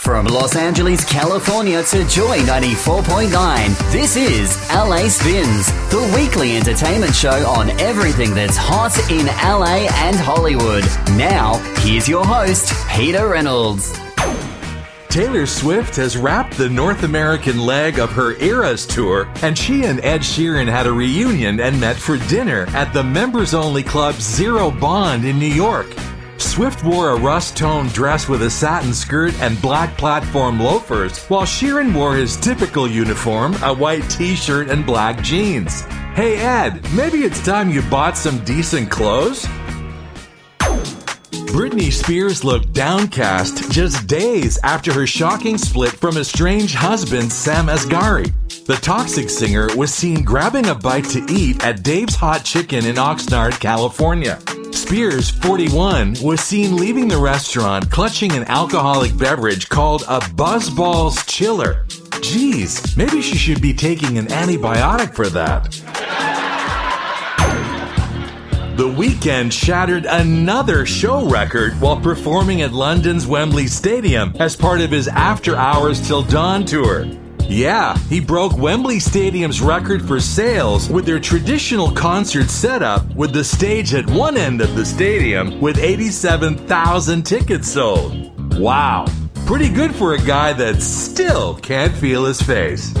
From Los Angeles, California to Joy 94.9, this is LA Spinz, the weekly entertainment show on everything that's hot in LA and Hollywood. Now, here's your host, Peter Reynolds. Taylor Swift has wrapped the North American leg of her Eras tour, and she and Ed Sheeran had a reunion and met for dinner at the members only club Zero Bond in New York. Swift wore a rust toned dress with a satin skirt and black platform loafers, while Sheeran wore his typical uniform, a white t shirt and black jeans. Hey Ed, maybe it's time you bought some decent clothes? Britney Spears looked downcast just days after her shocking split from estranged husband Sam Asghari. The toxic singer was seen grabbing a bite to eat at Dave's Hot Chicken in Oxnard, California. Spears, 41, was seen leaving the restaurant clutching an alcoholic beverage called a BuzzBallz Chiller. Geez, maybe she should be taking an antibiotic for that. The Weeknd shattered another show record while performing at London's Wembley Stadium as part of his After Hours Till Dawn tour. Yeah, he broke Wembley Stadium's record for sales with their traditional concert setup with the stage at one end of the stadium with 87,000 tickets sold. Wow, pretty good for a guy that still can't feel his face.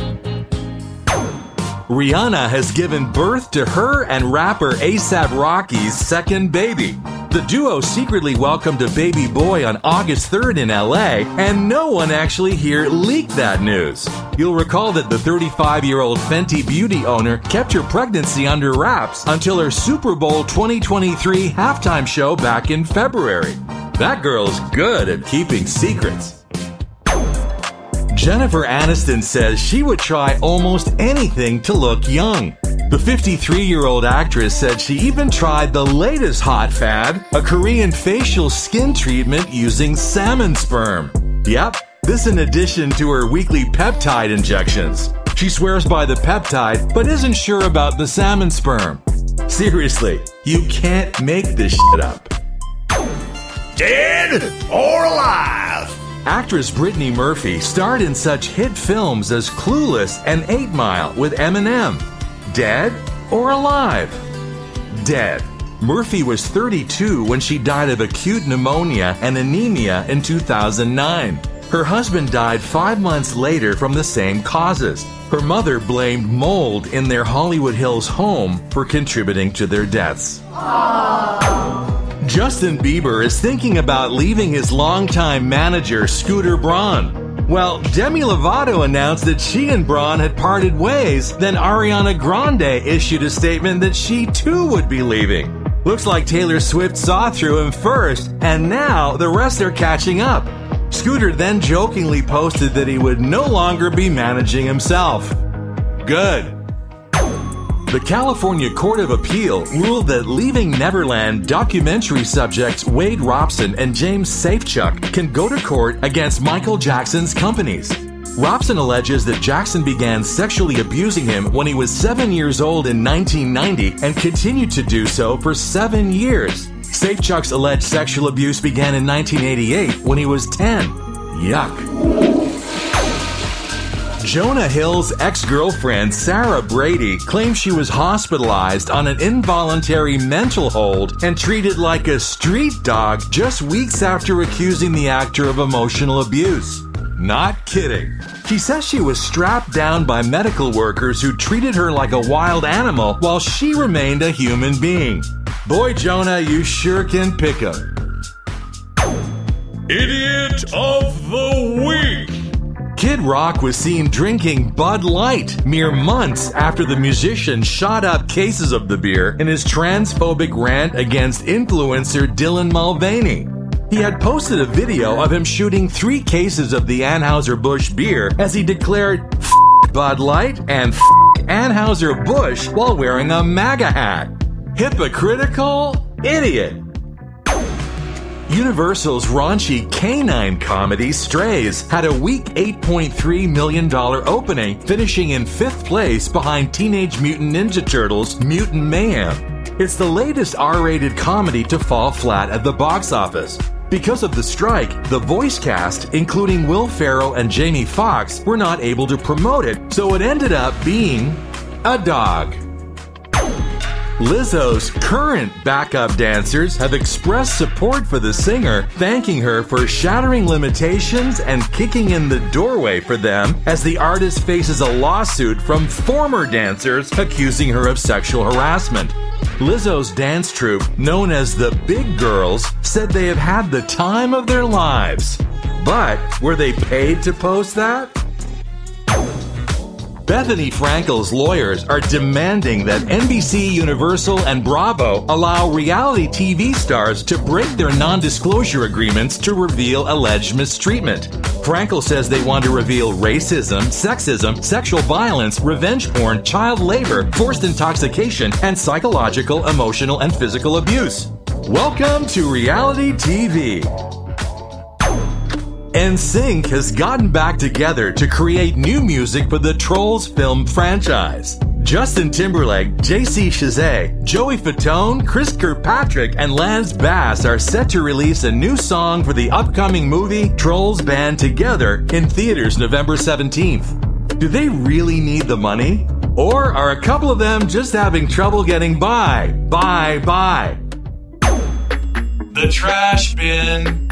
Rihanna has given birth to her and rapper ASAP Rocky's second baby. The duo secretly welcomed a baby boy on August 3rd in LA, and no one actually here leaked that news. You'll recall that the 35 year old Fenty Beauty owner kept her pregnancy under wraps until her Super Bowl 2023 halftime show back in February. That girl's good at keeping secrets. Jennifer Aniston says she would try almost anything to look young. The 53 year old actress said she even tried the latest hot fad a Korean facial skin treatment using salmon sperm. Yep, this in addition to her weekly peptide injections. She swears by the peptide, but isn't sure about the salmon sperm. Seriously, you can't make this shit up. Dead or alive? Actress Brittany Murphy starred in such hit films as Clueless and 8 Mile with Eminem. Dead or alive? Dead. Murphy was 32 when she died of acute pneumonia and anemia in 2009. Her husband died five months later from the same causes. Her mother blamed mold in their Hollywood Hills home for contributing to their deaths. Justin Bieber is thinking about leaving his longtime manager, Scooter Braun. Well, Demi Lovato announced that she and Braun had parted ways. Then Ariana Grande issued a statement that she too would be leaving. Looks like Taylor Swift saw through him first, and now the rest are catching up. Scooter then jokingly posted that he would no longer be managing himself. Good. The California Court of Appeal ruled that Leaving Neverland documentary subjects Wade Robson and James Safechuck can go to court against Michael Jackson's companies. Robson alleges that Jackson began sexually abusing him when he was seven years old in 1990 and continued to do so for seven years. Safechuck's alleged sexual abuse began in 1988 when he was 10. Yuck. Jonah Hill's ex girlfriend, Sarah Brady, claims she was hospitalized on an involuntary mental hold and treated like a street dog just weeks after accusing the actor of emotional abuse. Not kidding. She says she was strapped down by medical workers who treated her like a wild animal while she remained a human being. Boy, Jonah, you sure can pick 'em. Idiot of the Week. Kid Rock was seen drinking Bud Light mere months after the musician shot up cases of the beer in his transphobic rant against influencer Dylan Mulvaney. He had posted a video of him shooting three cases of the Anheuser-Busch beer as he declared Bud Light and Anheuser-Busch while wearing a MAGA hat. Hypocritical idiot. Universal's raunchy canine comedy Strays had a weak $8.3 million opening, finishing in fifth place behind Teenage Mutant Ninja Turtles Mutant Mayhem. It's the latest R rated comedy to fall flat at the box office. Because of the strike, the voice cast, including Will Ferrell and Jamie Foxx, were not able to promote it, so it ended up being a dog. Lizzo's current backup dancers have expressed support for the singer, thanking her for shattering limitations and kicking in the doorway for them as the artist faces a lawsuit from former dancers accusing her of sexual harassment. Lizzo's dance troupe, known as the Big Girls, said they have had the time of their lives. But were they paid to post that? Bethenny Frankel's lawyers are demanding that NBC, Universal, and Bravo allow reality TV stars to break their non disclosure agreements to reveal alleged mistreatment. Frankel says they want to reveal racism, sexism, sexual violence, revenge porn, child labor, forced intoxication, and psychological, emotional, and physical abuse. Welcome to reality TV. NSYNC has gotten back together to create new music for the Trolls film franchise. Justin Timberlake, JC Chasez, Joey Fatone, Chris Kirkpatrick, and Lance Bass are set to release a new song for the upcoming movie Trolls Band Together in theaters November 17th. Do they really need the money? Or are a couple of them just having trouble getting by? Bye, bye. The trash bin.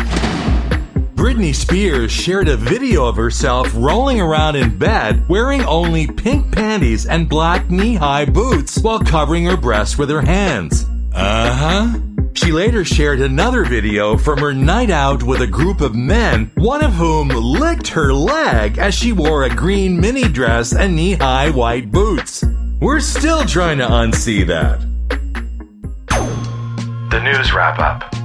Britney Spears shared a video of herself rolling around in bed wearing only pink panties and black knee high boots while covering her breasts with her hands. Uh huh. She later shared another video from her night out with a group of men, one of whom licked her leg as she wore a green mini dress and knee high white boots. We're still trying to unsee that. The news wrap up.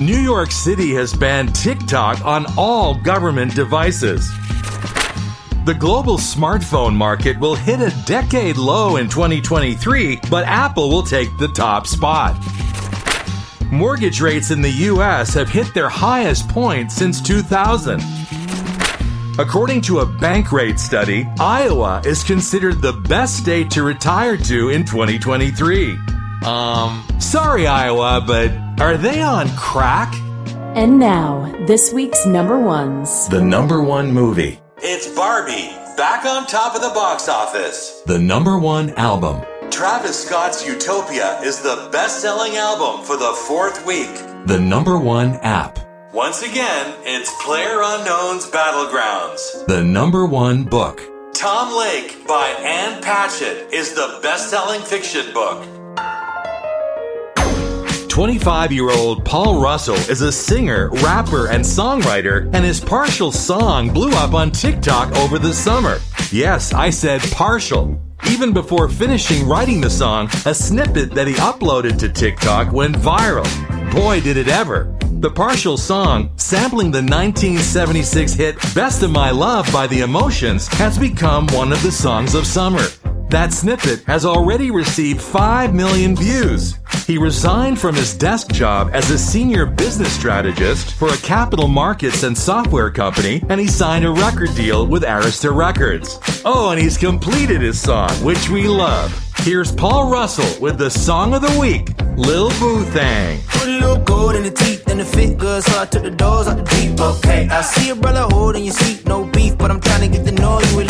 New York City has banned TikTok on all government devices. The global smartphone market will hit a decade low in 2023, but Apple will take the top spot. Mortgage rates in the US have hit their highest point since 2000. According to a Bankrate study, Iowa is considered the best state to retire to in 2023. Um, sorry, Iowa, but are they on crack? And now, this week's number ones. The number one movie. It's Barbie, back on top of the box office. The number one album. Travis Scott's Utopia is the best selling album for the fourth week. The number one app. Once again, it's Player Unknown's Battlegrounds. The number one book. Tom Lake by Ann Patchett is the best selling fiction book. 25 year old Paul Russell is a singer, rapper, and songwriter, and his partial song blew up on TikTok over the summer. Yes, I said partial. Even before finishing writing the song, a snippet that he uploaded to TikTok went viral. Boy, did it ever. The partial song, sampling the 1976 hit Best of My Love by The Emotions, has become one of the songs of summer. That snippet has already received 5 million views. He resigned from his desk job as a senior business strategist for a capital markets and software company, and he signed a record deal with Arista Records. Oh, and he's completed his song, which we love. Here's Paul Russell with the song of the week, Lil Boo Thang. Put a little gold in the teeth and the fit good, so I took the doors out the Jeep. Okay, I see a brother holding your seat, no beef, but I'm trying to get to know you.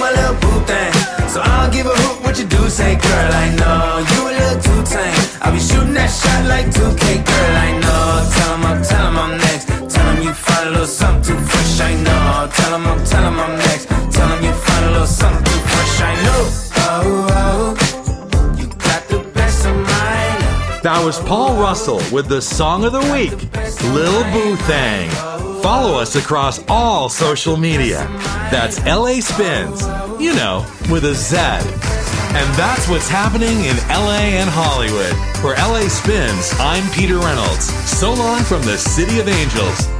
My little boo thing. So I don't give a hoot what you do, say, girl, I know. You a little too tame. I'll be shooting that shot like 2K, girl, I know. Tell him I'm, tell him I'm next. Tell him you find a little something too fresh, I know. Tell him I'm, tell him I'm next. Tell him you find a little something too fresh, I know. Oh, oh. That was Paul Russell with the song of the week, Lil Boo Thang. Follow us across all social media. That's LA Spinz, you know, with a Z. And that's what's happening in LA and Hollywood. For LA Spinz, I'm Peter Reynolds. So long from the City of Angels.